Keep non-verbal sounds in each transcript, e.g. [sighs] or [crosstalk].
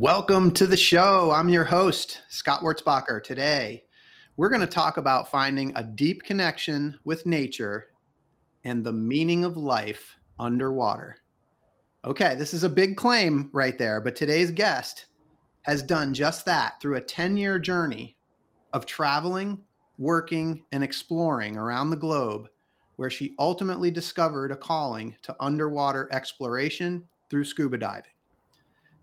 Welcome to the show. I'm your host, Scott Wurzbacher. Today, we're going to talk about finding a deep connection with nature and the meaning of life underwater. Okay, this is a big claim right there, but today's guest has done just that through a 10 year journey of traveling, working, and exploring around the globe, where she ultimately discovered a calling to underwater exploration through scuba diving.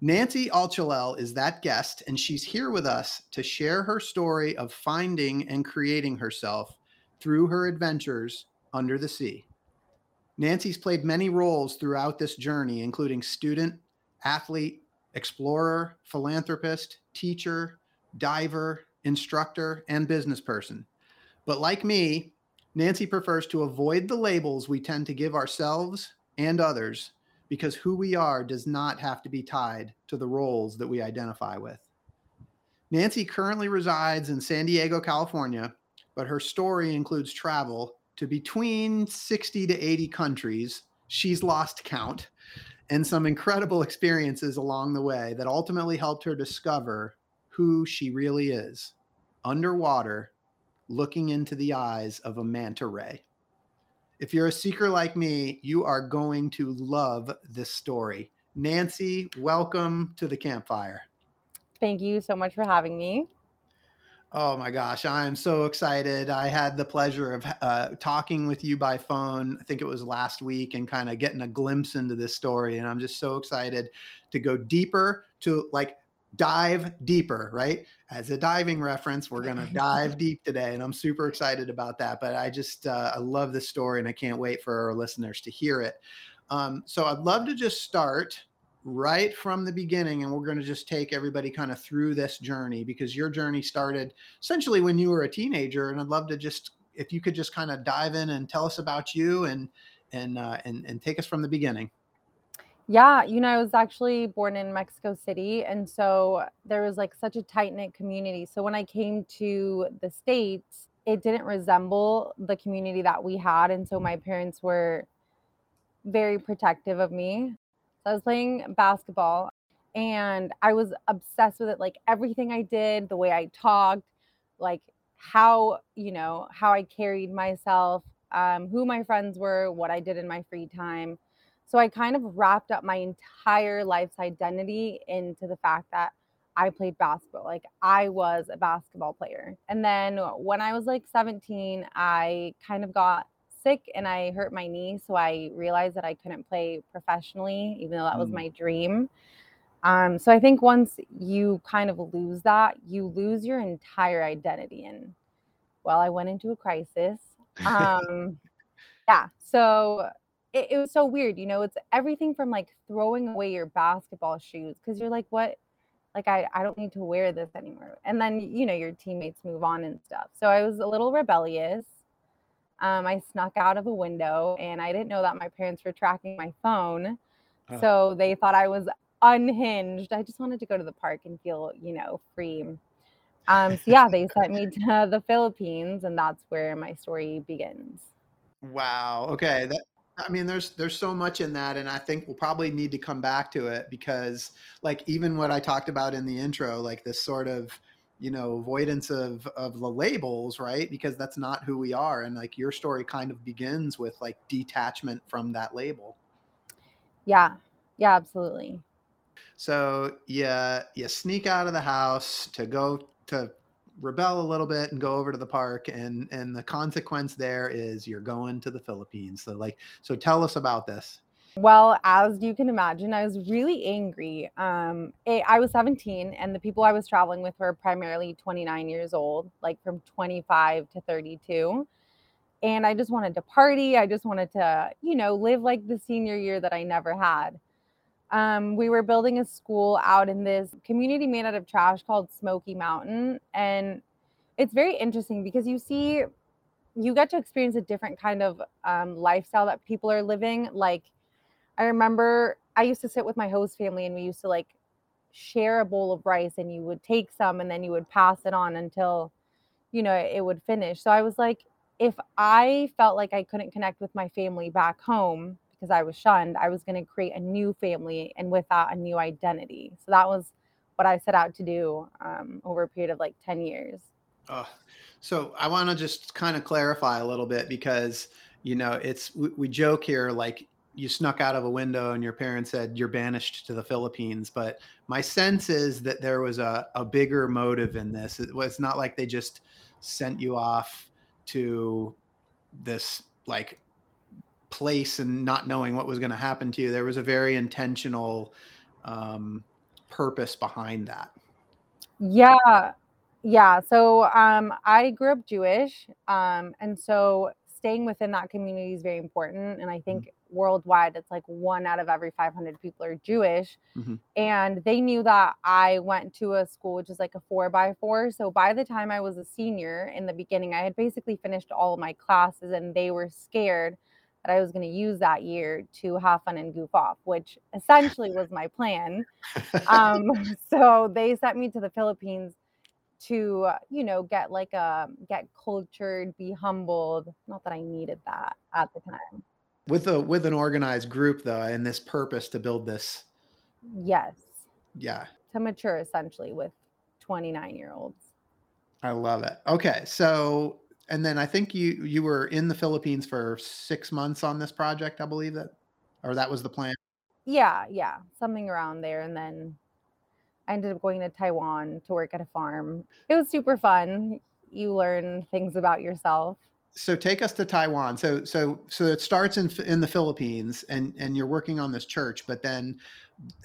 Nancy Alchalel is that guest, and she's here with us to share her story of finding and creating herself through her adventures under the sea. Nancy's played many roles throughout this journey, including student, athlete, explorer, philanthropist, teacher, diver, instructor, and business person. But like me, Nancy prefers to avoid the labels we tend to give ourselves and others because who we are does not have to be tied to the roles that we identify with. Nancy currently resides in San Diego, California, but her story includes travel to between 60 to 80 countries. She's lost count and some incredible experiences along the way that ultimately helped her discover who she really is underwater, looking into the eyes of a manta ray. If you're a seeker like me, you are going to love this story. Nancy, welcome to the campfire. Thank you so much for having me. Oh my gosh, I am so excited. I had the pleasure of uh, talking with you by phone. I think it was last week and kind of getting a glimpse into this story. And I'm just so excited to go deeper to like dive deeper, right? As a diving reference, we're going [laughs] to dive deep today. And I'm super excited about that. But I just, uh, I love this story and I can't wait for our listeners to hear it. Um, so I'd love to just start right from the beginning and we're going to just take everybody kind of through this journey because your journey started essentially when you were a teenager and i'd love to just if you could just kind of dive in and tell us about you and and uh, and, and take us from the beginning yeah, you know, I was actually born in Mexico City. And so there was like such a tight knit community. So when I came to the States, it didn't resemble the community that we had. And so my parents were very protective of me. So I was playing basketball and I was obsessed with it. Like everything I did, the way I talked, like how, you know, how I carried myself, um, who my friends were, what I did in my free time so I kind of wrapped up my entire life's identity into the fact that I played basketball. Like I was a basketball player. And then when I was like 17, I kind of got sick and I hurt my knee. So I realized that I couldn't play professionally, even though that was mm. my dream. Um, so I think once you kind of lose that, you lose your entire identity. And well, I went into a crisis. [laughs] Um, yeah. So it, it was so weird. You know, it's everything from like throwing away your basketball shoes because you're like, what? Like, I, I don't need to wear this anymore. And then, you know, your teammates move on and stuff. So I was a little rebellious. Um, I snuck out of a window and I didn't know that my parents were tracking my phone. So they thought I was unhinged. I just wanted to go to the park and feel, you know, free. Um, so yeah, they sent me [laughs] to the Philippines, and that's where my story begins. Wow. Okay. That I mean, there's there's so much in that, and I think we'll probably need to come back to it because, like, even what I talked about in the intro, like this sort of, you know, avoidance of of the labels, right? Because that's not who we are, and like your story kind of begins with like detachment from that label. Yeah, yeah, absolutely. So yeah, you sneak out of the house to go to rebel a little bit and go over to the park and and the consequence there is you're going to the philippines. So like so tell us about this. Well as you can imagine i was really angry. Um i was 17 and the people i was traveling with were primarily 29 years old like from 25 to 32 and i just wanted to party. I just wanted to you know live like the senior year that i never had um, we were building a school out in this community made out of trash called Smoky Mountain. And it's very interesting because you see you get to experience a different kind of um, lifestyle that people are living like i remember i used to sit with my host family and we used to like share a bowl of rice and you would take some and then you would pass it on until you know it would finish so i was like if i felt like i couldn't connect with my family back home because i was shunned i was going to create a new family and with that a new identity so that was what i set out to do um, over a period of like 10 years Oh, so I want to just kind of clarify a little bit because you know it's we, we, joke here like you snuck out of a window and your parents said you're banished to the Philippines, but my sense is that there was a, a bigger motive in this. It was not like they just sent you off to this like place and not knowing what was going to happen to you. There was a very intentional um, purpose behind that. Yeah, yeah. So um, I grew up Jewish. Um, and so staying within that community is very important. And I think mm-hmm. worldwide, it's like one out of every 500 people are Jewish. Mm-hmm. And they knew that I went to a school, which is like a four by four. So by the time I was a senior in the beginning, I had basically finished all of my classes and they were scared that I was going to use that year to have fun and goof off, which essentially was my plan. [laughs] Um, [laughs] so they sent me to the Philippines to uh, you know get like a um, get cultured be humbled not that i needed that at the time. With a with an organized group though and this purpose to build this yes. Yeah. To mature essentially with 29 year olds i love it. Okay so and then i think you you were in the philippines for six months on this project i believe that or that was the plan yeah yeah something around there and then I ended up going to Taiwan to work at a farm. It was super fun. You learn things about yourself. So take us to Taiwan. So so so it starts in in the Philippines and and you're working on this church, but then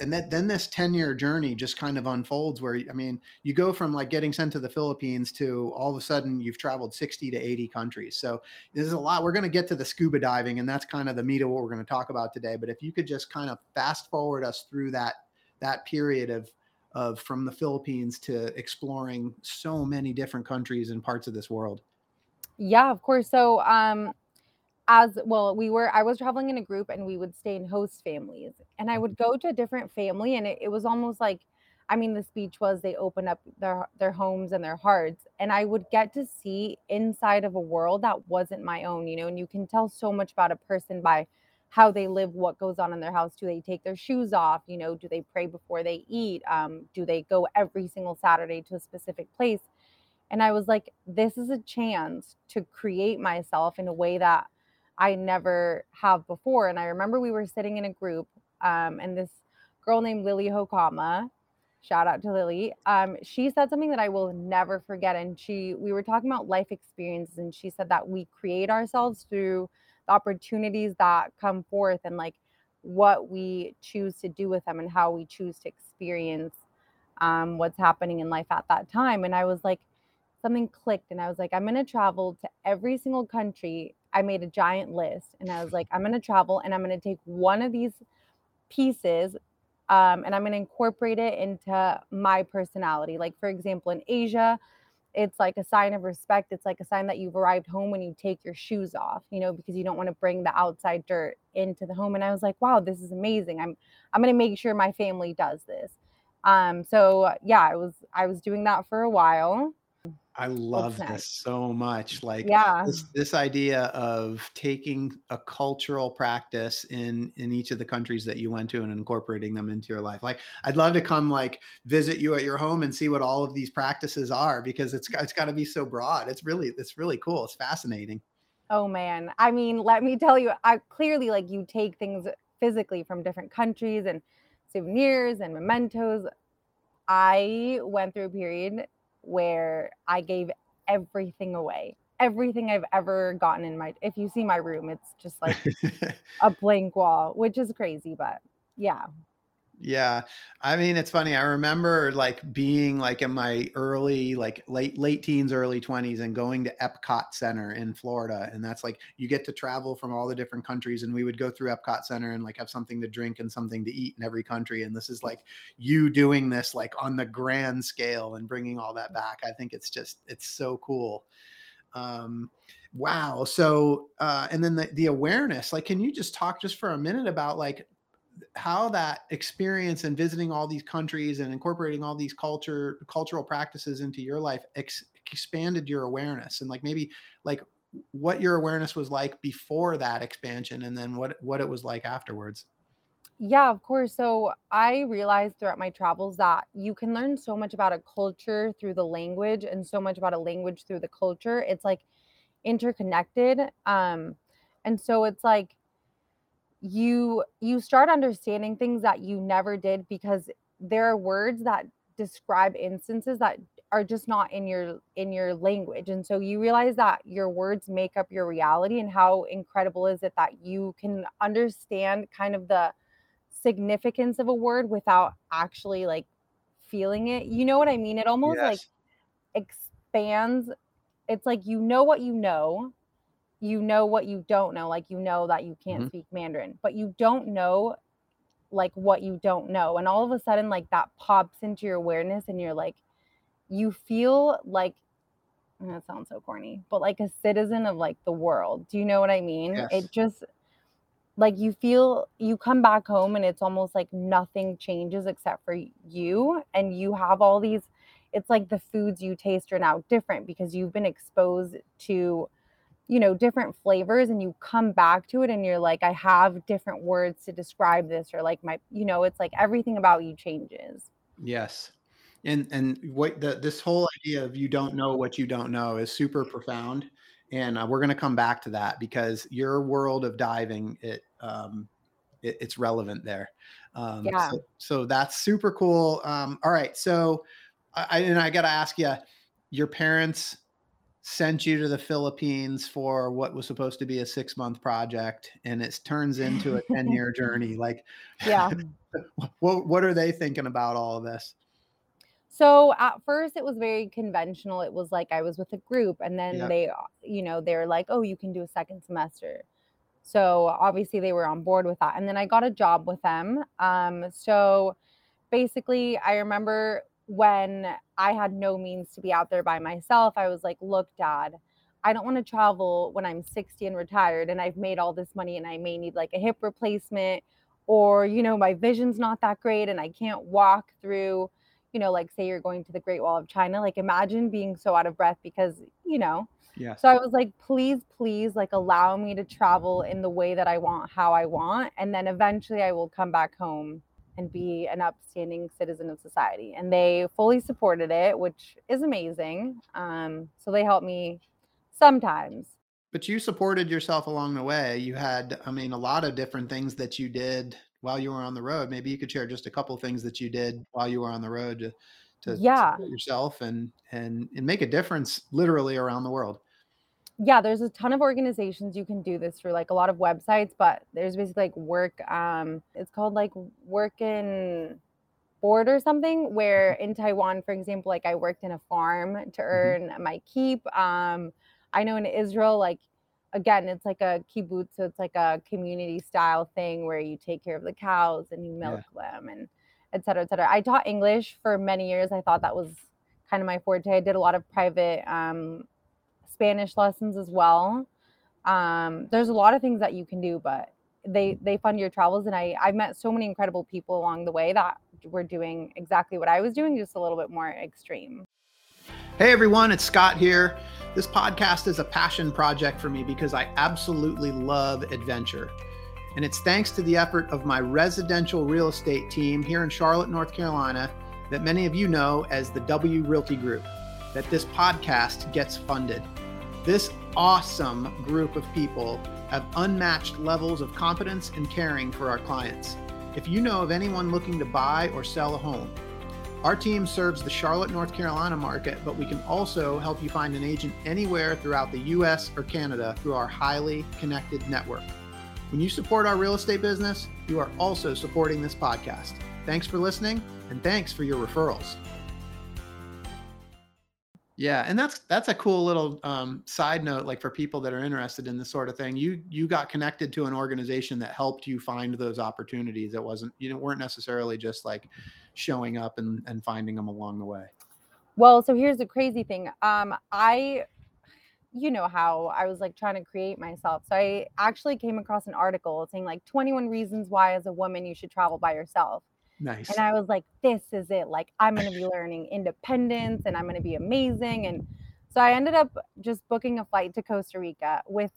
and then then this 10 year journey just kind of unfolds where I mean, you go from like getting sent to the Philippines to all of a sudden you've traveled 60 to 80 countries. So there's a lot. We're going to get to the scuba diving and that's kind of the meat of what we're going to talk about today, but if you could just kind of fast forward us through that that period of of from the Philippines to exploring so many different countries and parts of this world? Yeah, of course. So, um, as well, we were, I was traveling in a group and we would stay in host families. And I would mm-hmm. go to a different family, and it, it was almost like, I mean, the speech was they open up their their homes and their hearts, and I would get to see inside of a world that wasn't my own, you know. And you can tell so much about a person by how they live, what goes on in their house. Do they take their shoes off? You know, do they pray before they eat? Um, do they go every single Saturday to a specific place? And I was like, this is a chance to create myself in a way that I never have before. And I remember we were sitting in a group, um, and this girl named Lily Hokama, shout out to Lily, um, she said something that I will never forget. And she, we were talking about life experiences, and she said that we create ourselves through the opportunities that come forth and like what we choose to do with them and how we choose to experience um, what's happening in life at that time. And I was like, something clicked, and I was like, I'm going to travel to every single country. I made a giant list, and I was like, I'm going to travel and I'm going to take one of these pieces um, and I'm going to incorporate it into my personality. Like, for example, in Asia, it's like a sign of respect. It's like a sign that you've arrived home when you take your shoes off, you know, because you don't want to bring the outside dirt into the home. And I was like, wow, this is amazing. I'm I'm gonna make sure my family does this. Um, so yeah, I was I was doing that for a while. I oh, love this so much. Like yeah. this, this idea of taking a cultural practice in in each of the countries that you went to and incorporating them into your life. Like I'd love to come like visit you at your home and see what all of these practices are because it's it's got to be so broad. It's really it's really cool. It's fascinating. Oh man. I mean, let me tell you, I clearly like you take things physically from different countries and souvenirs and mementos. I went through a period where I gave everything away. Everything I've ever gotten in my if you see my room, it's just like [laughs] a blank wall, which is crazy, but yeah. Yeah. I mean, it's funny. I remember like being like in my early, like late, late teens, early 20s and going to Epcot Center in Florida. And that's like you get to travel from all the different countries. And we would go through Epcot Center and like have something to drink and something to eat in every country. And this is like you doing this like on the grand scale and bringing all that back. I think it's just, it's so cool. Um, wow. So, uh, and then the, the awareness, like, can you just talk just for a minute about like how that experience and visiting all these countries and incorporating all these culture cultural practices into your life ex- expanded your awareness and like maybe like what your awareness was like before that expansion and then what what it was like afterwards. Yeah of course. So i realized throughout my travels that you can learn so much about a culture through the language and so much about a language through the culture. It's like interconnected um and so it's like you you start understanding things that you never did because there are words that describe instances that are just not in your in your language. And so you realize that your words make up your reality and how incredible is it that you can understand kind of the significance of a word without actually like feeling it. You know what i mean? It almost yes. like expands it's like you know what you know you know what you don't know like you know that you can't mm-hmm. speak mandarin but you don't know like what you don't know and all of a sudden like that pops into your awareness and you're like you feel like that sounds so corny but like a citizen of like the world do you know what i mean yes. it just like you feel you come back home and it's almost like nothing changes except for you and you have all these it's like the foods you taste are now different because you've been exposed to you know different flavors and you come back to it and you're like i have different words to describe this or like my you know it's like everything about you changes. Yes. And and what the this whole idea of you don't know what you don't know is super profound and uh, we're going to come back to that because your world of diving it um it, it's relevant there. Um yeah. So, so that's super cool. Um all right so i and i got to ask you your parents sent you to the Philippines for what was supposed to be a six month project and it turns into a 10 year [laughs] journey. Like, yeah. [laughs] what, what are they thinking about all of this? So at first it was very conventional. It was like I was with a group and then they, you know, they're like, oh, you can do a second semester. So obviously they were on board with that. And then I got a job with them. Um, so basically I remember when I had no means to be out there by myself, I was like, look, dad, I don't want to travel when I'm 60 and retired and I've made all this money and I may need like a hip replacement or, you know, my vision's not that great and I can't walk through, you know, like say you're going to the Great Wall of China. Like imagine being so out of breath because, you know, yeah. So I was like, please, please, like allow me to travel in the way that I want, how I want. And then eventually I will come back home and be an upstanding citizen of society. And they fully supported it, which is amazing. Um, so they helped me sometimes. But you supported yourself along the way. You had, I mean, a lot of different things that you did while you were on the road. Maybe you could share just a couple things that you did while you were on the road to, to yeah. yourself and and and make a difference literally around the world yeah, there's a ton of organizations you can do this through, like a lot of websites, but there's basically like work. Um, it's called like work in board or something. Where in Taiwan, for example, like I worked in a farm to mm-hmm. earn mm-hmm. my keep. Um, I know in Israel, like again, it's like a kibbutz, so it's like a community style thing where you take care of the cows and you milk yeah. them and et cetera, et cetera. I taught English for many years. I thought that was kind of my forte. I did a lot of private um, Spanish lessons as well. Um, there's a lot of things that you can do, but they they fund your travels, and I I've met so many incredible people along the way that were doing exactly what I was doing, just a little bit more extreme. Hey everyone, it's Scott here. This podcast is a passion project for me because I absolutely love adventure. And it's thanks to the effort of my residential real estate team here in Charlotte, North Carolina, that many of you know as the W Realty Group, that this podcast gets funded. This awesome group of people have unmatched levels of competence and caring for our clients. If you know of anyone looking to buy or sell a home, our team serves the Charlotte, North Carolina market, but we can also help you find an agent anywhere throughout the US or Canada through our highly connected network. When you support our real estate business, you are also supporting this podcast. Thanks for listening, and thanks for your referrals. Yeah, and that's that's a cool little um, side note, like for people that are interested in this sort of thing. You you got connected to an organization that helped you find those opportunities. It wasn't you know weren't necessarily just like showing up and and finding them along the way. Well, so here's the crazy thing. Um, I, you know how I was like trying to create myself. So I actually came across an article saying like 21 reasons why as a woman you should travel by yourself. Nice. And I was like, this is it. Like, I'm going to be learning independence and I'm going to be amazing. And so I ended up just booking a flight to Costa Rica with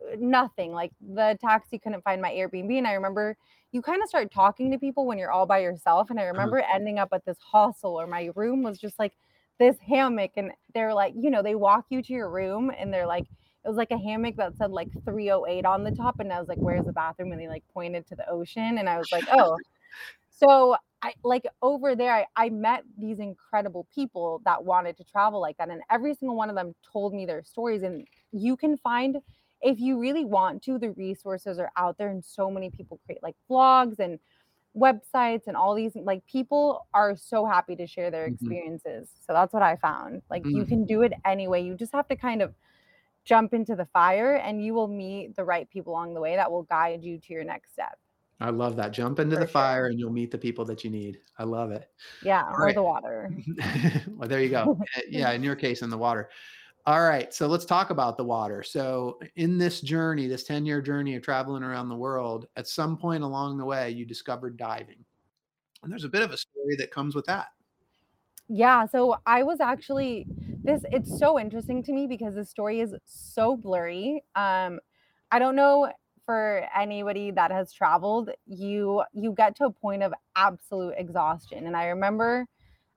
uh, nothing. Like, the taxi couldn't find my Airbnb. And I remember you kind of start talking to people when you're all by yourself. And I remember uh-huh. ending up at this hostel or my room was just like this hammock. And they're like, you know, they walk you to your room and they're like, it was like a hammock that said like 308 on the top. And I was like, where's the bathroom? And they like pointed to the ocean. And I was like, oh, so I like over there, I, I met these incredible people that wanted to travel like that. And every single one of them told me their stories. And you can find, if you really want to, the resources are out there. And so many people create like blogs and websites and all these like people are so happy to share their mm-hmm. experiences. Mm-hmm. So that's what I found. Like mm-hmm. you can do it anyway. You just have to kind of jump into the fire and you will meet the right people along the way that will guide you to your next step. I love that. Jump into For the sure. fire and you'll meet the people that you need. I love it. Yeah, All or right. the water. [laughs] well, there you go. Eh, [laughs] yeah, in your case, in the water. All right, so let's talk about the water. So, in this journey, this 10 year journey of traveling around the world, at some point along the way, you discovered diving. And there's a bit of a story that comes with that. Yeah, so I was actually this it's so interesting to me because the story is so blurry. Um I don't know for anybody that has traveled, you you get to a point of absolute exhaustion. And I remember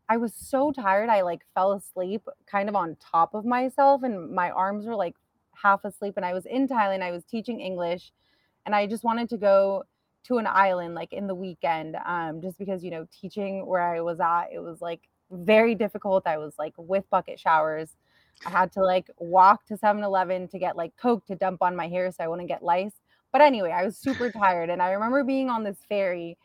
I was so tired I like fell asleep kind of on top of myself and my arms were like half asleep and I was in Thailand, I was teaching English and I just wanted to go to an island like in the weekend um just because you know teaching where I was at it was like very difficult. I was like with bucket showers. I had to like walk to 7-Eleven to get like Coke to dump on my hair so I wouldn't get lice. But anyway, I was super tired. And I remember being on this ferry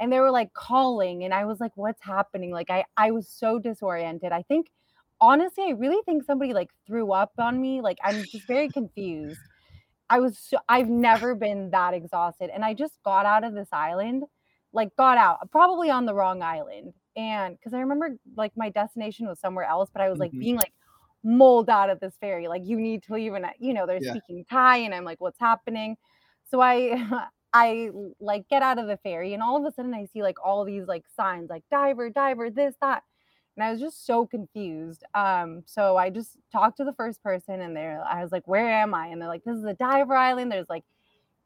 and they were like calling and I was like, what's happening? Like I I was so disoriented. I think honestly, I really think somebody like threw up on me. Like I'm just very confused. I was so, I've never been that exhausted. And I just got out of this island, like got out, probably on the wrong island. And because I remember like my destination was somewhere else, but I was like mm-hmm. being like mold out of this ferry. Like you need to leave, and you know they're yeah. speaking Thai, and I'm like, what's happening? So I [laughs] I like get out of the ferry and all of a sudden I see like all these like signs like diver, diver, this, that. And I was just so confused. Um, so I just talked to the first person and they're I was like, where am I? And they're like, this is a diver island. There's like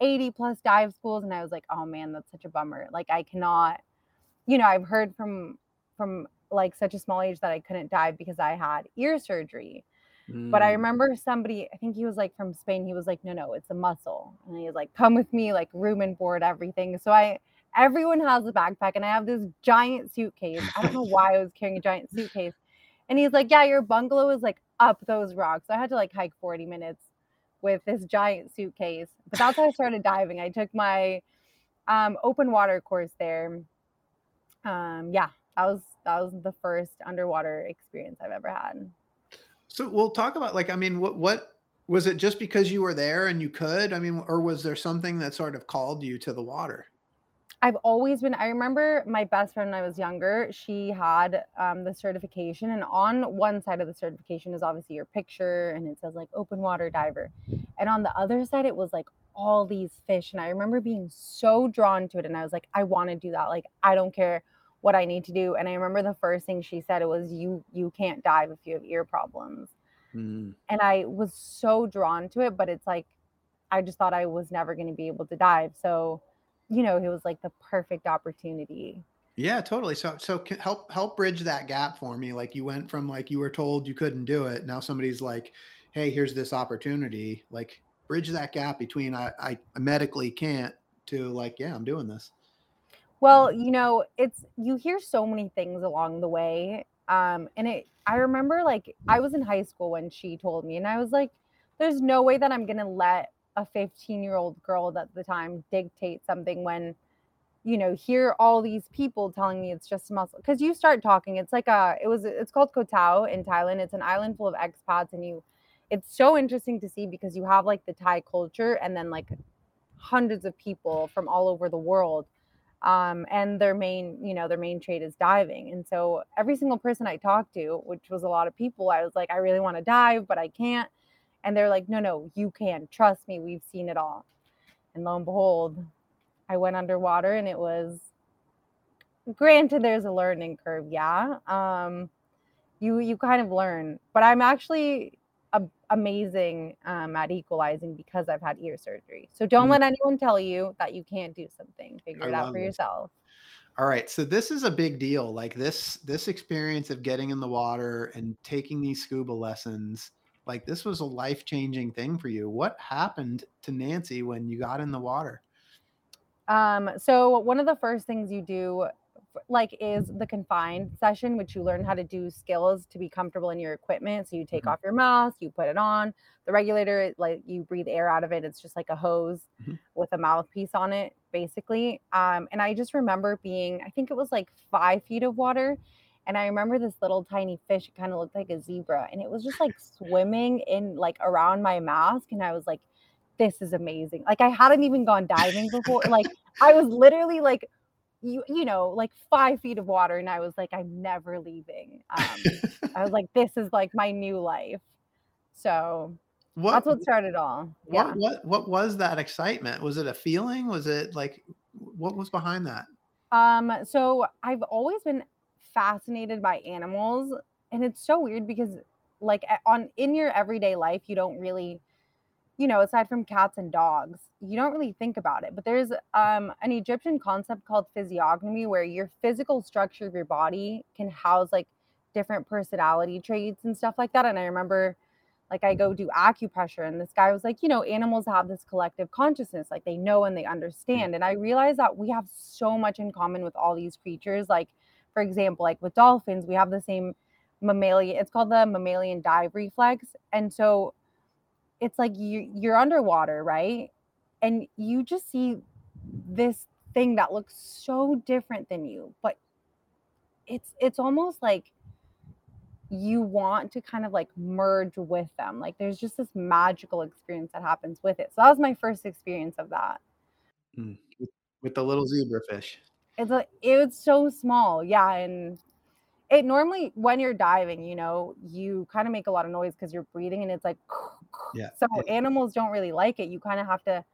80 plus dive schools. And I was like, oh man, that's such a bummer. Like I cannot, you know, I've heard from from like such a small age that I couldn't dive because I had ear surgery. But I mm. remember somebody, I think he was like from Spain, he was like, no, no, it's a muscle. And he was like, come with me, like room and board, everything. So I, everyone has a backpack and I have this giant suitcase. I don't know [laughs] why I was carrying a giant suitcase. And he's like, yeah, your bungalow is like up those rocks. So I had to like hike 40 minutes with this giant suitcase. But that's how I started diving. I took my um, open water course there. Um, yeah, that was that was the first underwater experience I've ever had. So we'll talk about like I mean what what was it just because you were there and you could? I mean or was there something that sort of called you to the water? I've always been I remember my best friend when I was younger, she had um, the certification and on one side of the certification is obviously your picture and it says like open water diver. And on the other side it was like all these fish and I remember being so drawn to it and I was like I want to do that. Like I don't care what I need to do. And I remember the first thing she said it was you you can't dive if you have ear problems. Mm. And I was so drawn to it, but it's like I just thought I was never going to be able to dive. So, you know, it was like the perfect opportunity. Yeah, totally. So so help help bridge that gap for me. Like you went from like you were told you couldn't do it. Now somebody's like, "Hey, here's this opportunity." Like bridge that gap between I I medically can't to like, "Yeah, I'm doing this." Well, you know, it's you hear so many things along the way. Um, and it I remember like I was in high school when she told me, and I was like, there's no way that I'm gonna let a 15 year old girl at the time dictate something when you know, hear all these people telling me it's just a muscle because you start talking. It's like a, it was, it's called Koh Tao in Thailand. It's an island full of expats, and you, it's so interesting to see because you have like the Thai culture and then like hundreds of people from all over the world. Um, and their main, you know, their main trade is diving. And so every single person I talked to, which was a lot of people, I was like, I really want to dive, but I can't. And they're like, no, no, you can. Trust me, we've seen it all. And lo and behold, I went underwater and it was granted there's a learning curve, yeah. Um you you kind of learn, but I'm actually amazing um, at equalizing because I've had ear surgery. So don't mm-hmm. let anyone tell you that you can't do something. Figure I it out for this. yourself. All right, so this is a big deal. Like this this experience of getting in the water and taking these scuba lessons, like this was a life-changing thing for you. What happened to Nancy when you got in the water? Um, so one of the first things you do like is the confined session, which you learn how to do skills to be comfortable in your equipment. So you take mm-hmm. off your mask, you put it on. The regulator, like you breathe air out of it. It's just like a hose mm-hmm. with a mouthpiece on it, basically. Um, and I just remember being, I think it was like five feet of water. And I remember this little tiny fish, it kind of looked like a zebra, and it was just like swimming in like around my mask. And I was like, this is amazing. Like I hadn't even gone diving before. like I was literally like, you you know, like five feet of water, and I was like, I'm never leaving. Um, I was [laughs] like, this is like my new life. So what, that's what started all. Yeah. What, what what was that excitement? Was it a feeling? Was it like what was behind that? Um, so I've always been fascinated by animals, and it's so weird because like on in your everyday life, you don't really you know, aside from cats and dogs, you don't really think about it. But there's um, an Egyptian concept called physiognomy where your physical structure of your body can house like different personality traits and stuff like that. And I remember like I go do acupressure and this guy was like, you know, animals have this collective consciousness, like they know and they understand. And I realized that we have so much in common with all these creatures. Like, for example, like with dolphins, we have the same mammalian, it's called the mammalian dive reflex. And so it's like you you're underwater, right? And you just see this thing that looks so different than you, but it's it's almost like you want to kind of like merge with them. Like there's just this magical experience that happens with it. So that was my first experience of that. Mm, with the little zebra fish. It's a, it was so small, yeah, and it normally when you're diving, you know, you kind of make a lot of noise because you're breathing and it's like yeah. So animals don't really like it. You kind of have to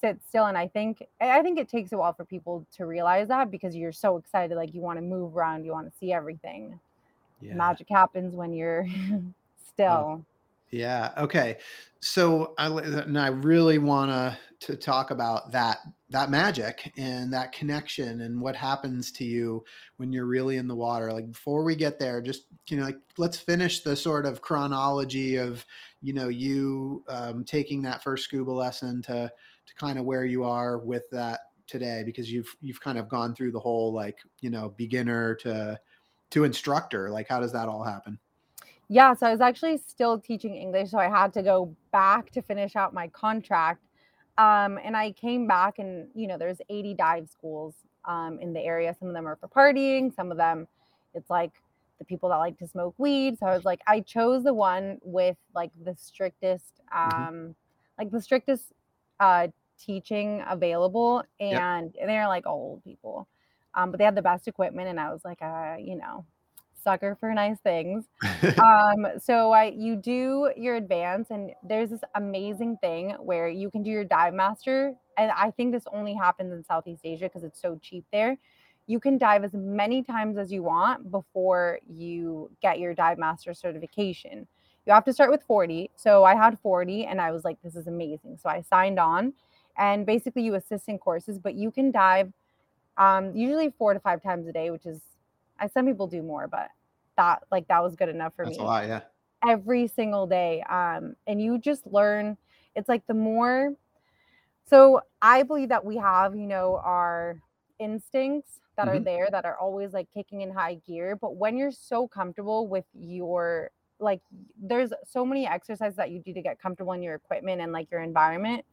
sit still and I think I think it takes a while for people to realize that because you're so excited like you want to move around, you want to see everything. Yeah. Magic happens when you're [laughs] still. Yeah. Okay. So I uh, and I really want to to talk about that that magic and that connection and what happens to you when you're really in the water. Like before we get there, just you know, like let's finish the sort of chronology of you know you um, taking that first scuba lesson to to kind of where you are with that today because you've you've kind of gone through the whole like you know beginner to to instructor. Like how does that all happen? Yeah, so I was actually still teaching English, so I had to go back to finish out my contract. Um, and I came back, and you know, there's 80 dive schools um, in the area. Some of them are for partying, some of them it's like the people that like to smoke weed. So I was like, I chose the one with like the strictest, mm-hmm. um, mm-hmm. like the strictest uh, teaching available, and, yep. they're like old people, um, but they had the best equipment, and I was like, uh, you know, sucker for nice things. [laughs] um, so I, you do your advance, and there's this amazing thing where you can do your dive master. And I think this only happens in Southeast Asia because it's so cheap there. You can dive as many times as you want before you get your dive master certification. You have to start with 40. So I had 40 and I was like, this is amazing. So I signed on and basically you assist in courses, but you can dive um, usually four to five times a day, which is I, some people do more, but that like that was good enough for That's me. A lot, yeah. Every single day. Um, and you just learn. It's like the more. So I believe that we have, you know, our instincts that mm-hmm. are there that are always like kicking in high gear. But when you're so comfortable with your like, there's so many exercises that you do to get comfortable in your equipment and like your environment.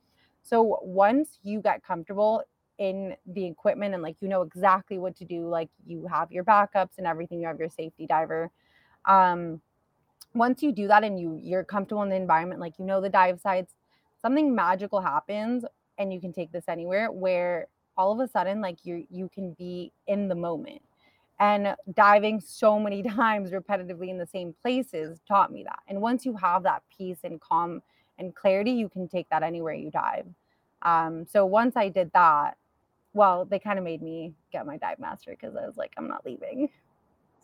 So once you get comfortable, in the equipment and like you know exactly what to do like you have your backups and everything you have your safety diver um once you do that and you you're comfortable in the environment like you know the dive sites something magical happens and you can take this anywhere where all of a sudden like you you can be in the moment. And diving so many [laughs] times repetitively in the same places taught me that. And once you have that peace and calm and clarity you can take that anywhere you dive. Um, so once i did that well they kind of made me get my dive master because i was like i'm not leaving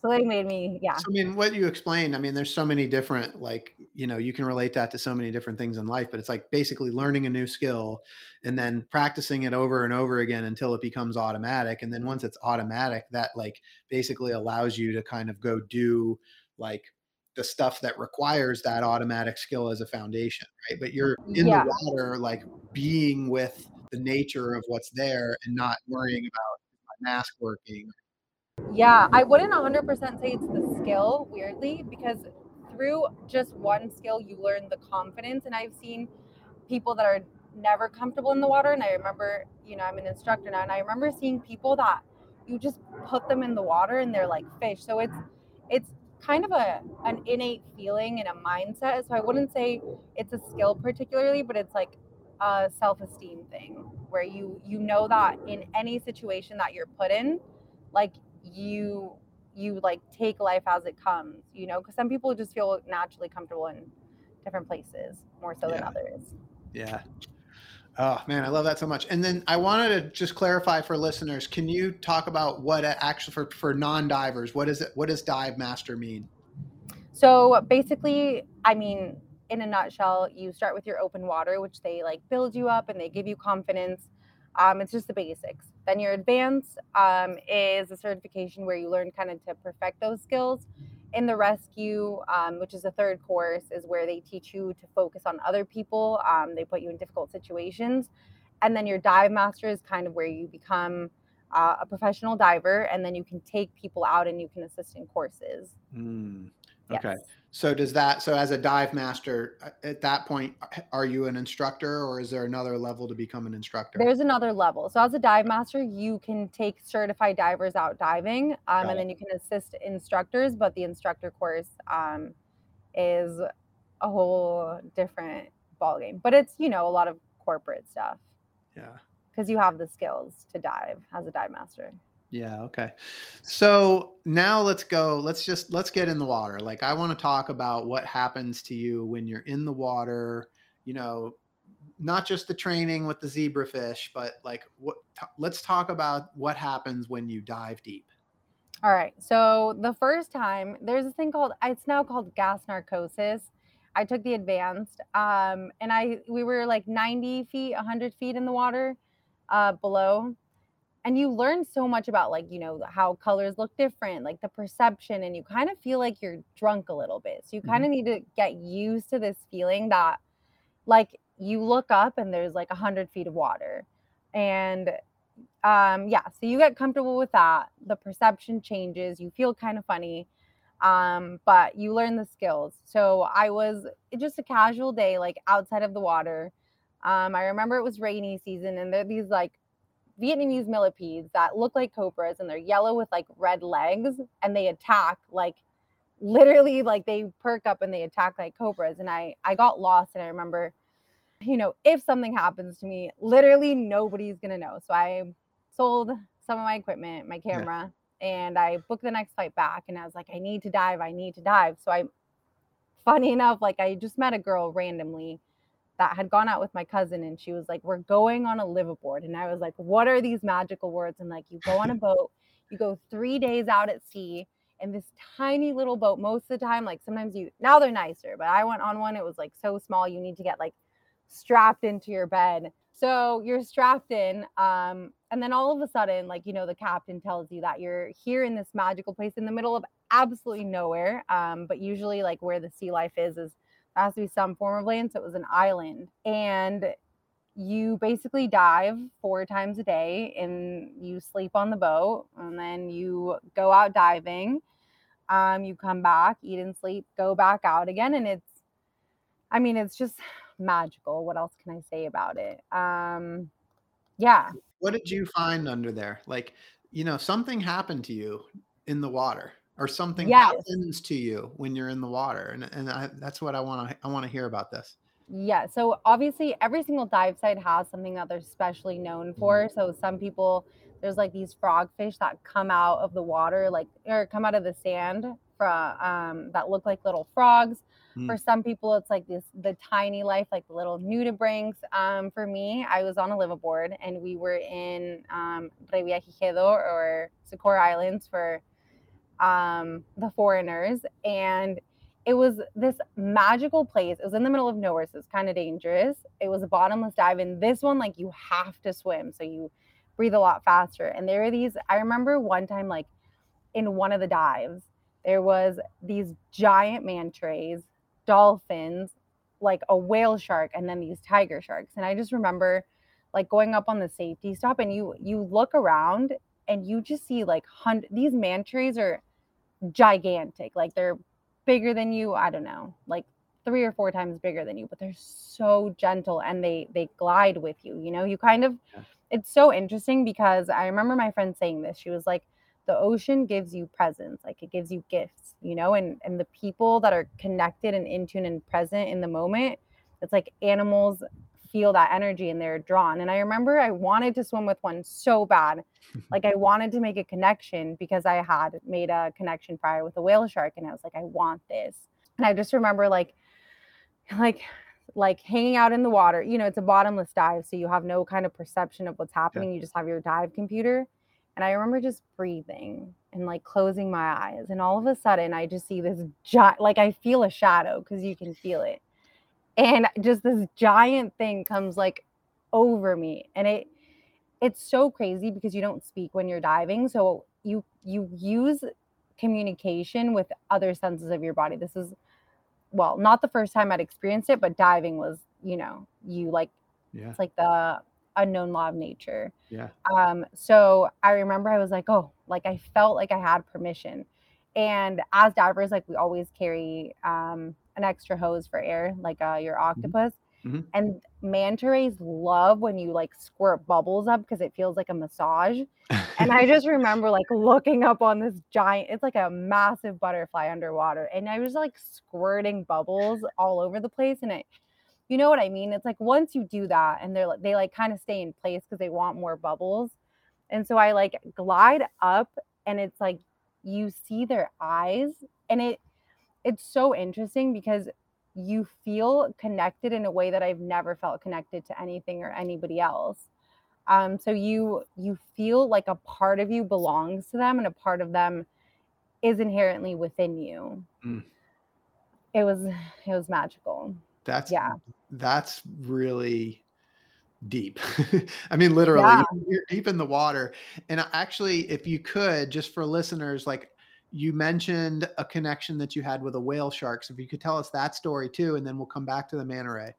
so they made me yeah so, i mean what you explained i mean there's so many different like you know you can relate that to so many different things in life but it's like basically learning a new skill and then practicing it over and over again until it becomes automatic and then once it's automatic that like basically allows you to kind of go do like the stuff that requires that automatic skill as a foundation right but you're mm, in yeah. the water like being with the nature of what's there and not worrying about my mask working yeah, I wouldn't 100% say it's the skill, weirdly, because through just one skill, you learn the confidence. And I've seen people that are never comfortable in the water. And I remember, you know, I'm an instructor now, and I remember seeing people that you just put them in the water and they're like fish. So it's, it's, kind of a an innate feeling and a mindset so i wouldn't say it's a skill particularly but it's like a self-esteem thing where you you know that in any situation that you're put in like you you like take life as it comes you know because some people just feel naturally comfortable in different places more so yeah. than others. Yeah. Oh man i love that so much. And then i wanted to just clarify for listeners can you talk about what actually for, for non-divers what is it what does dive master mean? So basically i mean in a nutshell you start with your open water which they like build you up and they give you confidence. Um, it's just the basics. Then your advance um, is a certification where you learn kind of to perfect those skills. In the rescue, um, which is a third course, is where they teach you to focus on other people. Um, they put you in difficult situations. And then your dive master is kind of where you become uh, a professional diver, and then you can take people out and you can assist in courses. Mm, okay. Yes. So does that so as a dive master uh, at that point are you an instructor or is there another level to become an instructor? There's another level. So as a dive master, you can take certified divers out diving, um, and then you can assist instructors. But the instructor course um, is a whole different ballgame. But it's you know a lot of corporate stuff. Yeah. Because you have the skills to dive as a dive master. Yeah. Okay. So now let's go. Let's just let's get in the water. Like I want to talk about what happens to you when you're in the water. You know, not just the training with the zebrafish, but like what? T- let's talk about what happens when you dive deep. All right. So the first time there's a thing called it's now called gas narcosis. I took the advanced, um, and I we were like 90 feet, 100 feet in the water uh, below and you learn so much about like you know how colors look different like the perception and you kind of feel like you're drunk a little bit. So you kind of mm-hmm. need to get used to this feeling that like you look up and there's like a hundred feet of water. And um yeah so you get comfortable with that. The perception changes. You feel kind of funny um but you learn the skills. So i was just a casual day like outside of the water. Um i remember it was rainy season and there these like Vietnamese millipedes that look like cobras and they're yellow with like red legs and they attack like literally like they perk up and they attack like cobras and I I got lost and I remember you know if something happens to me literally nobody's going to know. So I sold some of my equipment, my camera yeah. and I booked the next flight back and I was like I need to dive, I need to dive. So I funny enough like I just met a girl randomly that had gone out with my cousin and she was like, We're going on a liveaboard. And I was like, What are these magical words? And like, you go on a [laughs] boat, you go three days out at sea in this tiny little boat most of the time. Like sometimes you now they're nicer, but I went on one, it was like so small, you need to get like strapped into your bed. So you're strapped in. Um, and then all of a sudden, like, you know, the captain tells you that you're here in this magical place in the middle of absolutely nowhere. Um, but usually, like, where the sea life is, is has to be some form of land. So it was an island. And you basically dive four times a day and you sleep on the boat and then you go out diving. Um, you come back, eat and sleep, go back out again. And it's, I mean, it's just [sighs] magical. What else can I say about it? Um, Yeah. What did you find under there? Like, you know, something happened to you in the water or something Yes. happens to you when you're in the water. And and I, that's what I want to I want to hear about this. Yeah. So obviously every single dive site has something that they're specially known for. So some people there's like these frogfish that come out of the water, like or come out of the sand from um that look like little frogs. Mm. For some people, it's like this the tiny life, like the little nudibranchs. Um, for me, I was on a liveaboard and we were in um Revillagigedo or Socorro Islands for um the foreigners and it was this magical place. It was in the middle of nowhere, so it's kind of dangerous. It was a bottomless dive, and this one, like, you have to swim, so you breathe a lot faster. And there are these. I remember one time, like, in one of the dives, there was these giant manta rays, dolphins, like a whale shark, and then these tiger sharks. And I just remember, like, going up on the safety stop, and you you look around, and you just see like hundred. These manta rays are gigantic, like they're bigger than you i don't know like three or four times bigger than you but they're so gentle and they they glide with you you know you kind of Yeah. it's so interesting because i remember my friend saying this she was like the ocean gives you presents like it gives you gifts you know and and the people that are connected and in tune and present in the moment it's like animals feel that energy and they're drawn and i remember i wanted to swim with one so bad [laughs] like I wanted to make a connection because I had made a connection prior with a whale shark and I was like I want this. And I just remember like like like hanging out in the water. You know, it's a bottomless dive so you have no kind of perception of what's happening. You just have your dive computer. And I remember just breathing and like closing my eyes and all of a sudden I just see this giant like I feel a shadow cuz you can feel it. And just this giant thing comes like over me and it it's so crazy because you don't speak when you're diving so you you use communication with other senses of your body this is well not the first time i'd experienced it but diving was you know you like Yeah. it's like the unknown law of nature Yeah. um so i remember i was like oh like i felt like i had permission and as divers like we always carry um an extra hose for air like uh your octopus Mhm. and manta rays love when you like squirt bubbles up because it feels like a massage and I just remember like looking up on this giant, it's like a massive butterfly underwater. And I was like squirting bubbles all over the place. And it, you know what I mean? It's like once you do that and they're like, they like kind of stay in place because they want more bubbles. And so I like glide up and it's like you see their eyes and it, it's so interesting because you feel connected in a way that I've never felt connected to anything or anybody else. Um so you you feel like a part of you belongs to them and a part of them is inherently within you. Mm. it was [sighs] it was magical. That's yeah. that's really deep. [laughs] I mean, literally, Yeah. you're deep in the water. And actually, if you could, just for listeners, like you mentioned a connection that you had with a whale shark. So if you could tell us that story too, and then we'll come back to the manta ray.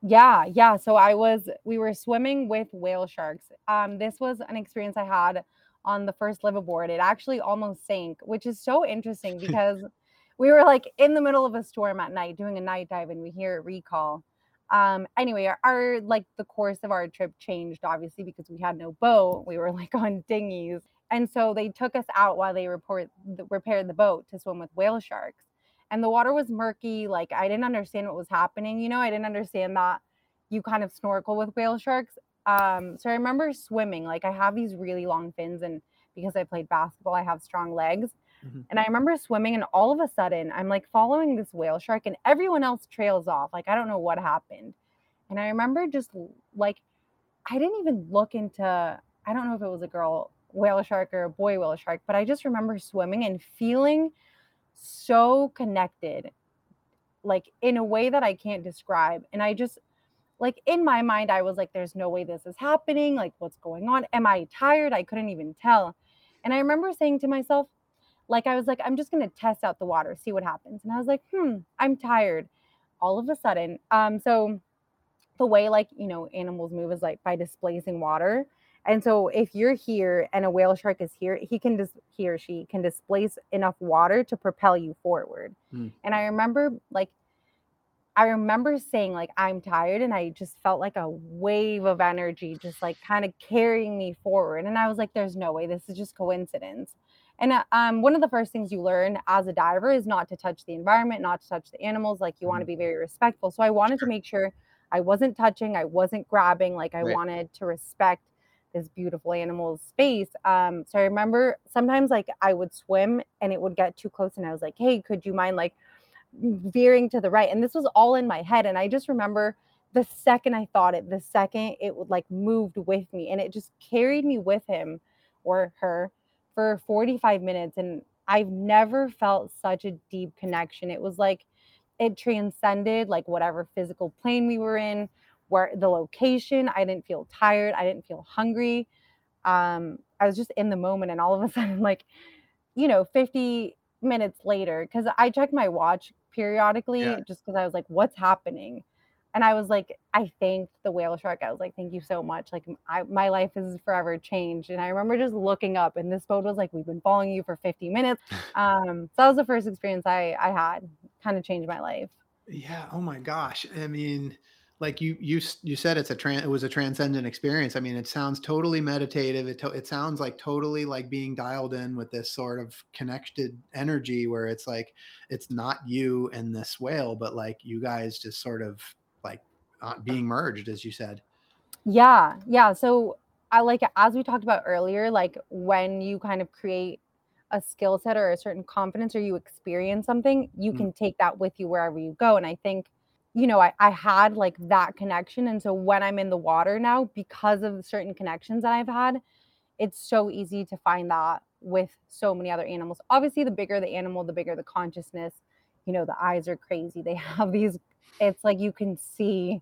yeah yeah so i was we were swimming with whale sharks um this was an experience i had on the first liveaboard it actually almost sank which is so interesting [laughs] because we were like in the middle of a storm at night doing a night dive and we hear a recall um anyway our, our like the course of our trip changed obviously because we had no boat. We were like [laughs] on dinghies. And so they took us out while they report repaired the boat to swim with whale sharks. And the water was murky like i didn't understand what was happening you know? I didn't understand that you kind of snorkel with whale sharks. Um so i remember swimming like i have these really long fins and because i played basketball i have strong legs Mhm. and i remember swimming and all of a sudden i'm like following this whale shark and everyone else trails off like i don't know what happened. And i remember just like i didn't even look into i don't know if it was a girl whale shark or a boy whale shark but i just remember swimming and feeling so connected like in a way that i can't describe. And i just like in my mind i was like there's no way this is happening like what's going on? Am i tired? I couldn't even tell. And i remember saying to myself like i was like i'm just going to test out the water see what happens. And i was like hmm i'm tired. All of a sudden um so the way like you know animals move is like by displacing water. And so if you're here and a whale shark is here he can just he or she can displace enough water to propel you forward. Hmm. and i remember like I remember saying like I'm tired and I just felt like a wave of energy just like kind of carrying me forward. And I was like there's no way. This is just coincidence. And uh, um, one of the first things you learn as a diver is not to touch the environment, not to touch the animals. Like you want to mm-hmm. be very respectful. So I wanted to make sure I wasn't touching, I wasn't grabbing. Like I right. wanted to respect this beautiful animal's space. Um, so I remember sometimes like I would swim and it would get too close, and I was like, "Hey, could you mind like veering to the right?" And this was all in my head, and I just remember the second I thought it, the second it would like moved with me, and it just carried me with him or her for 45 minutes, and I've never felt such a deep connection. It was like it transcended like whatever physical plane we were in where the location i didn't feel tired i didn't feel hungry um i was just in the moment and all of a [laughs] sudden like you know 50 minutes later because i checked my watch periodically yeah. just because i was like what's happening and i was like i thanked the whale shark. I was like thank you so much. Like I, my life is forever changed and i remember just looking up and this boat was like we've been following you for 50 minutes. [sighs] Um so that was the first experience i i had kind of changed my life. Yeah oh my gosh i mean like you you you said it's a trans it was a transcendent experience i mean it sounds totally meditative it, to, it sounds like totally like being dialed in with this sort of connected energy where it's like it's not you and this whale but like you guys just sort of being merged as you said yeah yeah so i like as we talked about earlier like when you kind of create a skill set or a certain confidence or you experience something you mm-hmm. can take that with you wherever you go and i think you know, I, I had like that connection. And so when I'm in the water now, because of certain connections that I've had, it's so easy to find that with so many other animals. Obviously, the bigger the animal, the bigger the consciousness. You know, the eyes are crazy. They [laughs] have these, it's like you can see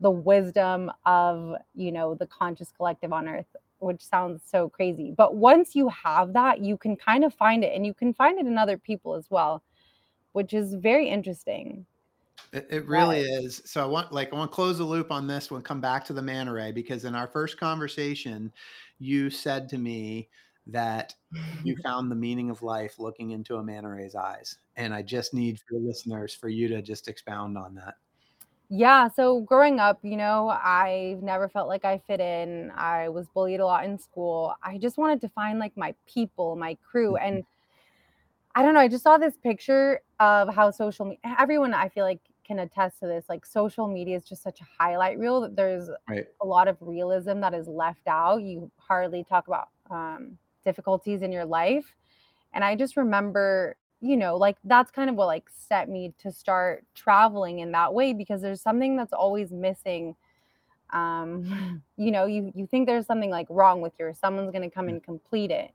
the wisdom of, you know, the conscious collective on earth, which sounds so crazy. But once you have that, you can kind of find it and you can find it in other people as well, which is very interesting. It, it really is. So I want like I want to close the loop on this one, come back to the manta ray because in our first conversation, you said to me that you [laughs] found the meaning of life looking into a manta ray's eyes. And I just need for listeners for you to just expound on that. Yeah, so growing up, you know, I never felt like I fit in. I was bullied a lot in school. I just wanted to find like my people, my crew. Mm-hmm. And I don't know, I just saw this picture of how social media, everyone I feel like can attest to this. Like social media is just such a highlight reel that there's right. a lot of realism that is left out. You hardly talk about um, difficulties in your life. And I just remember, you know, like that's kind of what like set me to start traveling in that way because there's something that's always missing. Um, [laughs] you know, you you think there's something like wrong with yours, someone's gonna come and complete it.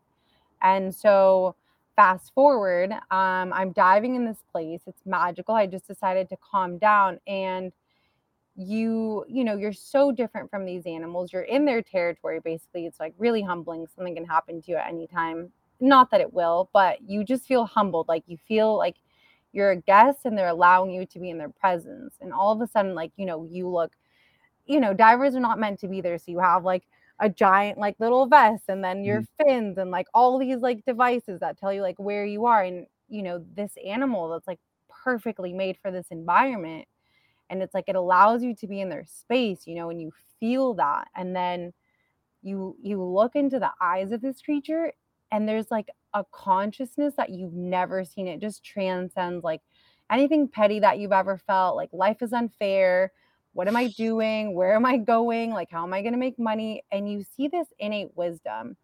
And so fast forward, um, I'm diving in this place. It's magical. I just decided to calm down and you you know you're so different from these animals you're in their territory basically it's like really humbling something can happen to you at any time not that it will but you just feel humbled like you feel like you're a guest and they're allowing you to be in their presence and all of a sudden like you know you look you know divers are not meant to be there so you have like a giant like little vest and then your mm. fins and like all these like devices that tell you like where you are and you know this animal that's like perfectly made for this environment and it's like it allows you to be in their space you know and you feel that and then you you look into the eyes of this creature and there's like a consciousness that you've never seen it just transcends like anything petty that you've ever felt like life is unfair what am I doing? Where am I going? Like, how am I going to make money? And you see this innate wisdom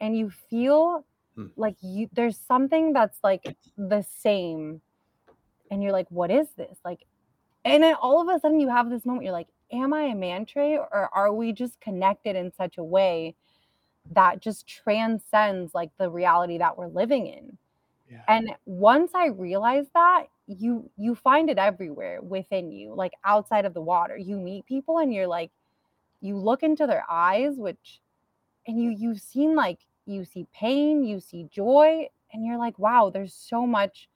and you feel hmm. like you there's something that's like the same. And you're like, what is this? Like, and then all of a sudden you have this moment, you're like, am I a manta ray or are we just connected in such a way that just transcends like the reality that we're living in? Yeah. And once I realized that, you you find it everywhere within you like outside of the water you meet people and you're like you look into their eyes which and you you've seen like you see pain you see joy and you're like wow there's so much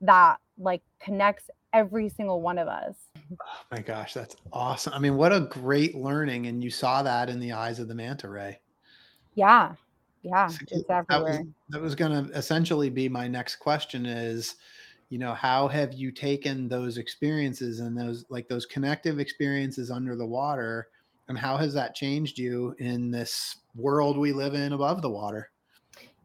that like connects every single one of us oh my gosh that's awesome i mean what a great learning and you saw that in the eyes of the manta ray yeah. Yeah it's everywhere that was, that was going to essentially be my next question is you know how have you taken those experiences and those like those connective experiences under the water and how has that changed you in this world we live in above the water?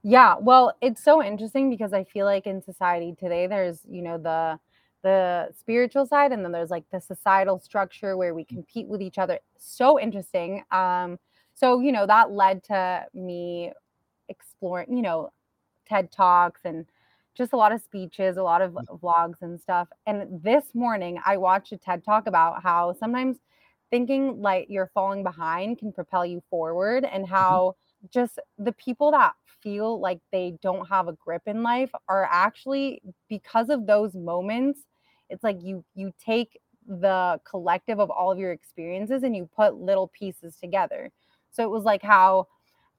Yeah well it's so interesting because i feel like in society today there's you know the the spiritual side and then there's like the societal structure where we compete with each other. So interesting um so you know that led to me exploring you know ted talks and just a lot of speeches, a lot of mm. vlogs and stuff. And this morning, I watched a TED talk about how sometimes thinking like you're falling behind can propel you forward, and mm-hmm. how mm-hmm. just the people that feel like they don't have a grip in life are actually because of those moments. It's like you you take the collective of all of your experiences and you put little pieces together. So it was like how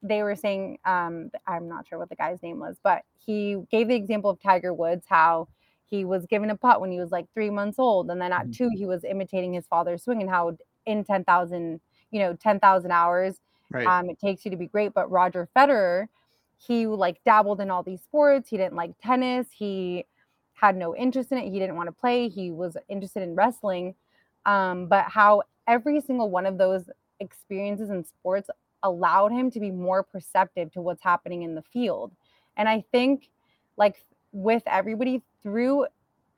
they were saying um, i'm not sure what the guy's name was but he gave the example of tiger woods how he was given a putt when he was like three months old and then at mm-hmm. two he was imitating his father's swing and how in 10000 you know 10000 hours right. um, it takes you to be great but roger federer he like dabbled in all these sports he didn't like tennis he had no interest in it he didn't want to play he was interested in wrestling um, but how every single one of those experiences in sports allowed him to be more perceptive to what's happening in the field. And I think, like with everybody through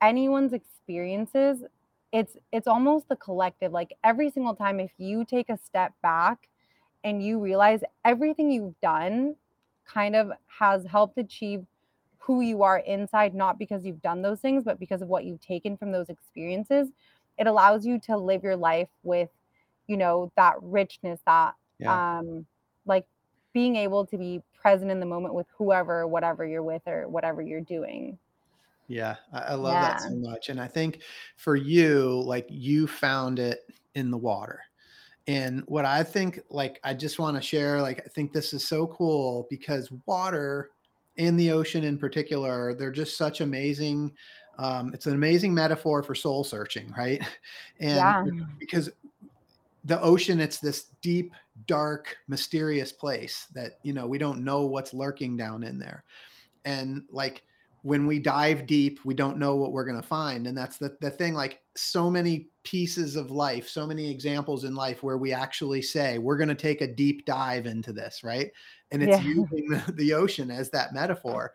anyone's experiences, it's it's almost the collective. Like every single time, if you take a step back and you realize everything you've done kind of has helped achieve who you are inside, not because you've done those things, but because of what you've taken from those experiences, it allows you to live your life with, you know, that richness, that yeah. um like being able to be present in the moment with whoever whatever you're with or whatever you're doing yeah i, I love yeah. that so much and i think for you like you found it in the water and what i think like i just want to share like i think this is so cool because water and the ocean in particular they're just such amazing um, it's an amazing metaphor for soul searching right [laughs] and yeah. because the ocean it's this deep dark mysterious place that you know we don't know what's lurking down in there. And like when we dive deep we don't know what we're going to find. And that's the, the thing like so many pieces of life so many examples in life where we actually say we're going to take a deep dive into this right? And it's yeah. [laughs] using the, the, ocean as that metaphor.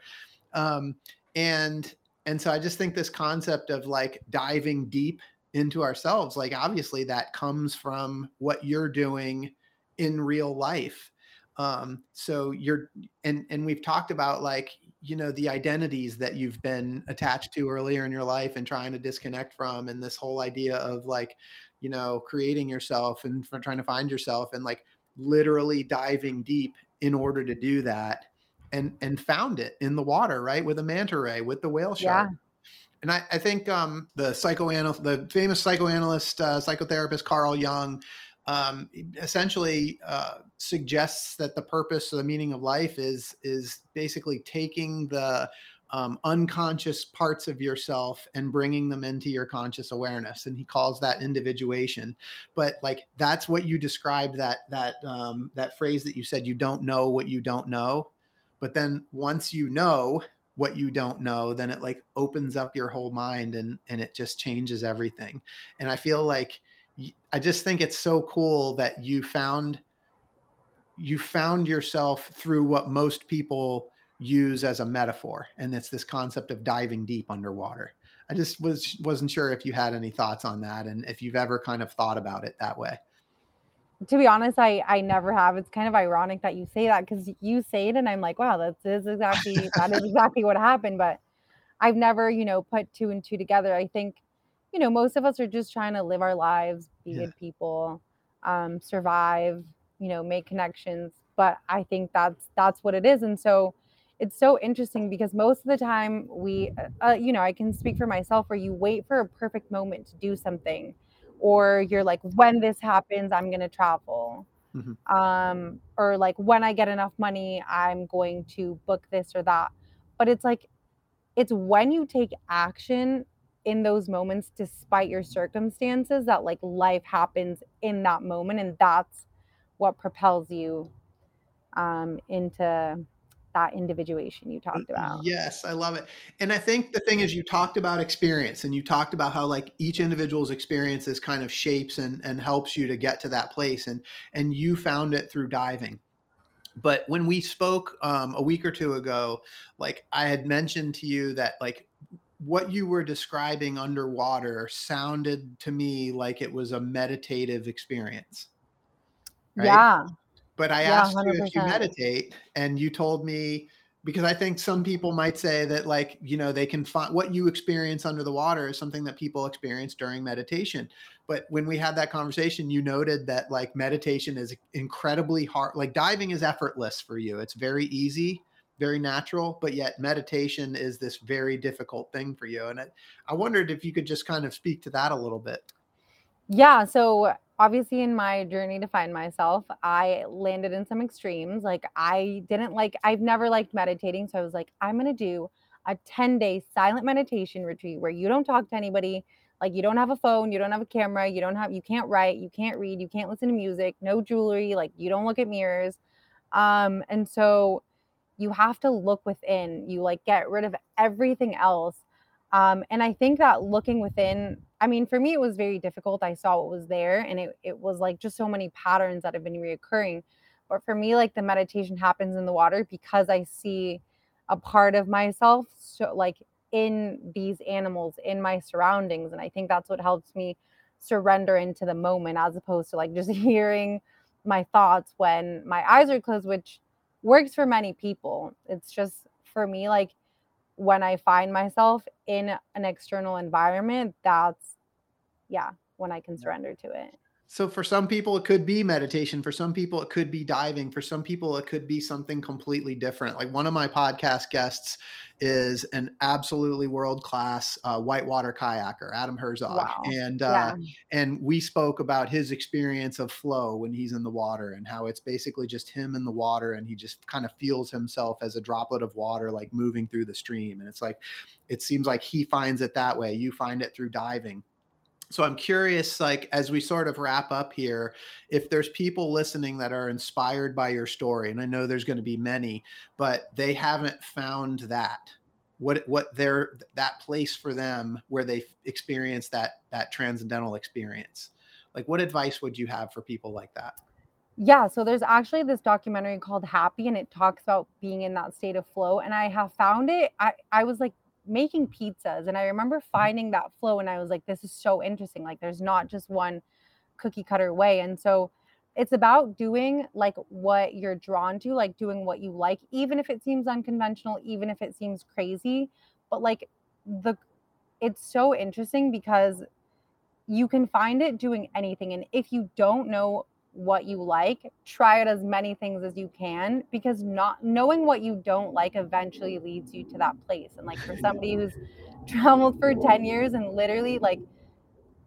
Um, and and so i just think this concept of like diving deep into ourselves like obviously that comes from what you're doing in real life. Um so you're and and we've talked about like you know the identities that you've been attached to earlier in your life and trying to disconnect from and this whole idea of like you know creating yourself and trying to find yourself and like literally diving deep in order to do that and and found it in the water right with a manta ray with the whale shark. yeah and I, I think um, the psychoanalyst, the famous psychoanalyst, uh, psychotherapist Carl Jung, um, essentially uh, suggests that the purpose or the meaning of life is is basically taking the um, unconscious parts of yourself and bringing them into your conscious awareness. And he calls that individuation. But like that's what you described that that um, that phrase that you said you don't know what you don't know. But then once you know what you don't know then it like opens up your whole mind and and it just changes everything. And i feel like i just think it's so cool that you found you found yourself through what most people use as a metaphor and it's this concept of diving deep underwater. I just was wasn't sure if you had any thoughts on that and if you've ever kind of thought about it that way to be honest, I I never have. It's kind of ironic that you say that because you say it, and I'm like, wow, that is exactly that is exactly what happened. But I've never, you know, put two and two together. I think, you know, most of us are just trying to live our lives, be yeah. good people, um, survive, you know, make connections. But I think that's that's what it is, and so it's so interesting because most of the time we, uh, you know, I can speak for myself, where you wait for a perfect moment to do something or you're like when this happens i'm going to travel mm-hmm. um or like when i get enough money i'm going to book this or that but it's like it's when you take action in those moments despite your circumstances that like life happens in that moment and that's what propels you um into that individuation you talked about. Yes, I love it. And I think the thing is you talked about experience and you talked about how like each individual's experiences kind of shapes and and helps you to get to that place and and you found it through diving. But when we spoke um, a week or two ago, like I had mentioned to you that like what you were describing underwater sounded to me like it was a meditative experience. Right? Yeah. But I Yeah, asked you if you meditate, and you told me because I think some people might say that, like, you know, they can find what you experience under the water is something that people experience during meditation. But when we had that conversation, you noted that like meditation is incredibly hard. Like diving is effortless for you, it's very easy, very natural, but yet meditation is this very difficult thing for you. And I, I wondered if you could just kind of speak to that a little bit. Yeah, so obviously in my journey to find myself, I landed in some extremes. Like I didn't like I've never liked meditating, so I was like I'm going to do a 10-day silent meditation retreat where you don't talk to anybody, like you don't have a phone, you don't have a camera, you don't have you can't write, you can't read, you can't listen to music, no jewelry, like you don't look at mirrors. Um and so you have to look within. You like get rid of everything else um, and I think that looking within, I mean, for me, it was very difficult. I saw what was there, and it, it was like just so many patterns that have been reoccurring. But for me, like the meditation happens in the water because I see a part of myself, so like in these animals, in my surroundings. And I think that's what helps me surrender into the moment as opposed to like [laughs] just hearing my thoughts when my eyes are closed, which works for many people. It's just for me, like when I find myself in an external environment, that's yeah, when I can surrender to it. So for some people it could be meditation, for some people it could be diving, for some people it could be something completely different. Like one of my podcast guests is an absolutely world-class uh, whitewater kayaker, Adam Herzog, Wow. and Yeah. uh, and we spoke about his experience of flow when he's in the water and how it's basically just him in the water and he just kind of feels himself as a droplet of water like moving through the stream and it's like it seems like he finds it that way you find it through diving so i'm curious like as we sort of wrap up here if there's people listening that are inspired by your story and i know there's going to be many but they haven't found that what what their that place for them where they experience that that transcendental experience like what advice would you have for people like that? Yeah, so there's actually this documentary called Happy and it talks about being in that state of flow and I have found it I I was like making pizzas and I remember mm-hmm. finding that flow and I was like this is so interesting like there's not just one cookie cutter way. And so it's about doing like what you're drawn to like doing what you like even if it seems unconventional even if it seems crazy but like the it's so interesting because you can find it doing anything and if you don't know what you like try out as many things as you can because not knowing what you don't like eventually leads you to that place. And like for [laughs] somebody who's traveled for 10 years and literally like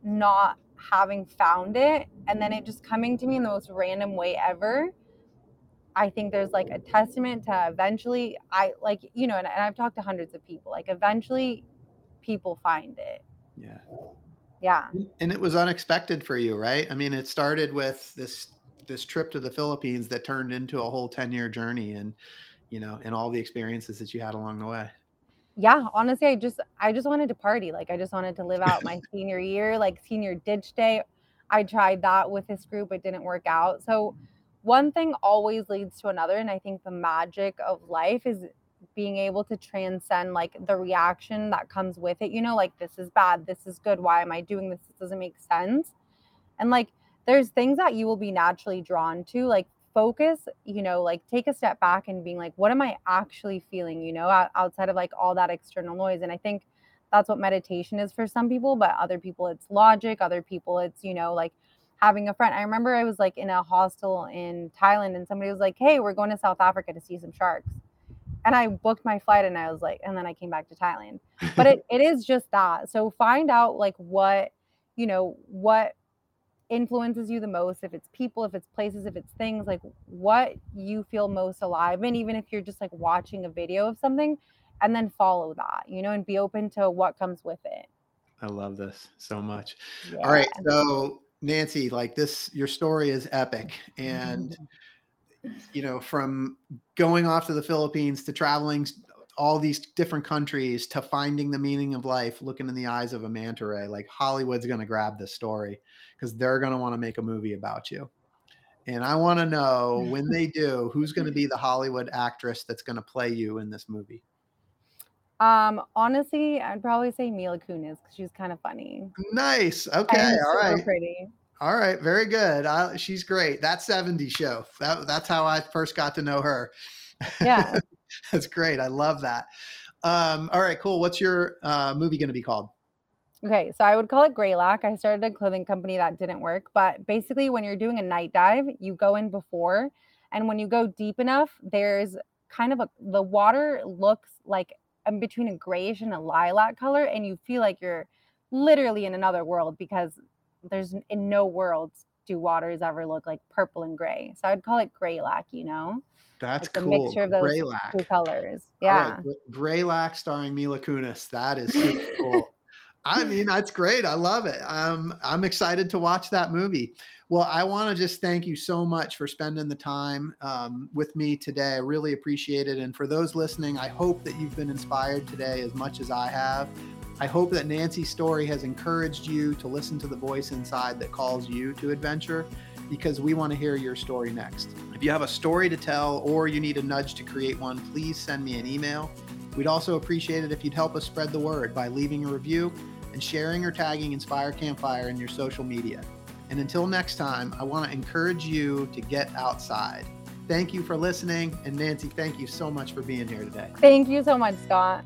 not having found it and then it just coming to me in the most random way ever i think there's like a testament to eventually i like you know and, and i've talked to hundreds of people like eventually people find it. Yeah yeah. And it was unexpected for you right? I mean it started with this this trip to the philippines that turned into a whole 10 year journey and you know and all the experiences that you had along the way. Yeah honestly i just i just wanted to party like i just wanted to live out my [laughs] senior year like senior ditch day. I tried that with this group it didn't work out. So one thing always leads to another and i think the magic of life is being able to transcend like the reaction that comes with it you know like this is bad this is good why am i doing this? This doesn't make sense. And like there's things that you will be naturally drawn to like focus you know like take a step back and being like what am i actually feeling? you know outside of like all that external noise. And i think that's what meditation is for some people but other people it's logic other people it's you know like having a friend. I remember i was like in a hostel in thailand and somebody was like hey we're going to south africa to see some sharks and i booked my flight and i was like and then i came back to thailand. But it, [laughs] it is just that. So find out like what you know what influences you the most if it's people if it's places if it's things like what you feel most alive in even if you're just like watching a video of something and then follow that you know and be open to what comes with it. I love this so much. Yeah. all right so nancy like this your story is epic and mm-hmm. You know, from going off to the Philippines to traveling all these different countries to finding the meaning of life, looking in the eyes of a manta ray, like Hollywood's going to grab this story because they're going to want to make a movie about you. And I want to know when they do, who's going to be the Hollywood actress that's going to play you in this movie? Um, honestly, I'd probably say Mila Kunis because she's kind of funny. Nice. Okay. All right. pretty. All right. Very good. I, she's great. That 70 show. That, that's how I first got to know her. Yeah. [laughs] that's great. I love that. Um, all right. Cool. What's your uh, movie going to be called? Okay, so I would call it Greylac. I started a clothing company that didn't work, but basically, when you're doing a night dive, you go in before, and when you go deep enough, there's kind of a the water looks like in between a grayish and a lilac color, and you feel like you're literally in another world because there's in no worlds do waters ever look like purple and gray. So I'd call it Greylac. You know, That's a cool. mixture of those Greylac. two colors. Yeah. right, Gr- Greylac starring Mila Kunis. That is super cool. [laughs] I mean, that's great. I love it. Um, I'm excited to watch that movie. Well, I want to just thank you so much for spending the time um, with me today. I really appreciate it. And for those listening, I hope that you've been inspired today as much as I have. I hope that Nancy's story has encouraged you to listen to the voice inside that calls you to adventure because we want to hear your story next. If you have a story to tell or you need a nudge to create one, please send me an email. We'd also appreciate it if you'd help us spread the word by leaving a review and sharing or tagging Inspire Campfire in your social media. And until next time, I want to encourage you to get outside. Thank you for listening. And Nancy, thank you so much for being here today. Thank you so much, Scott.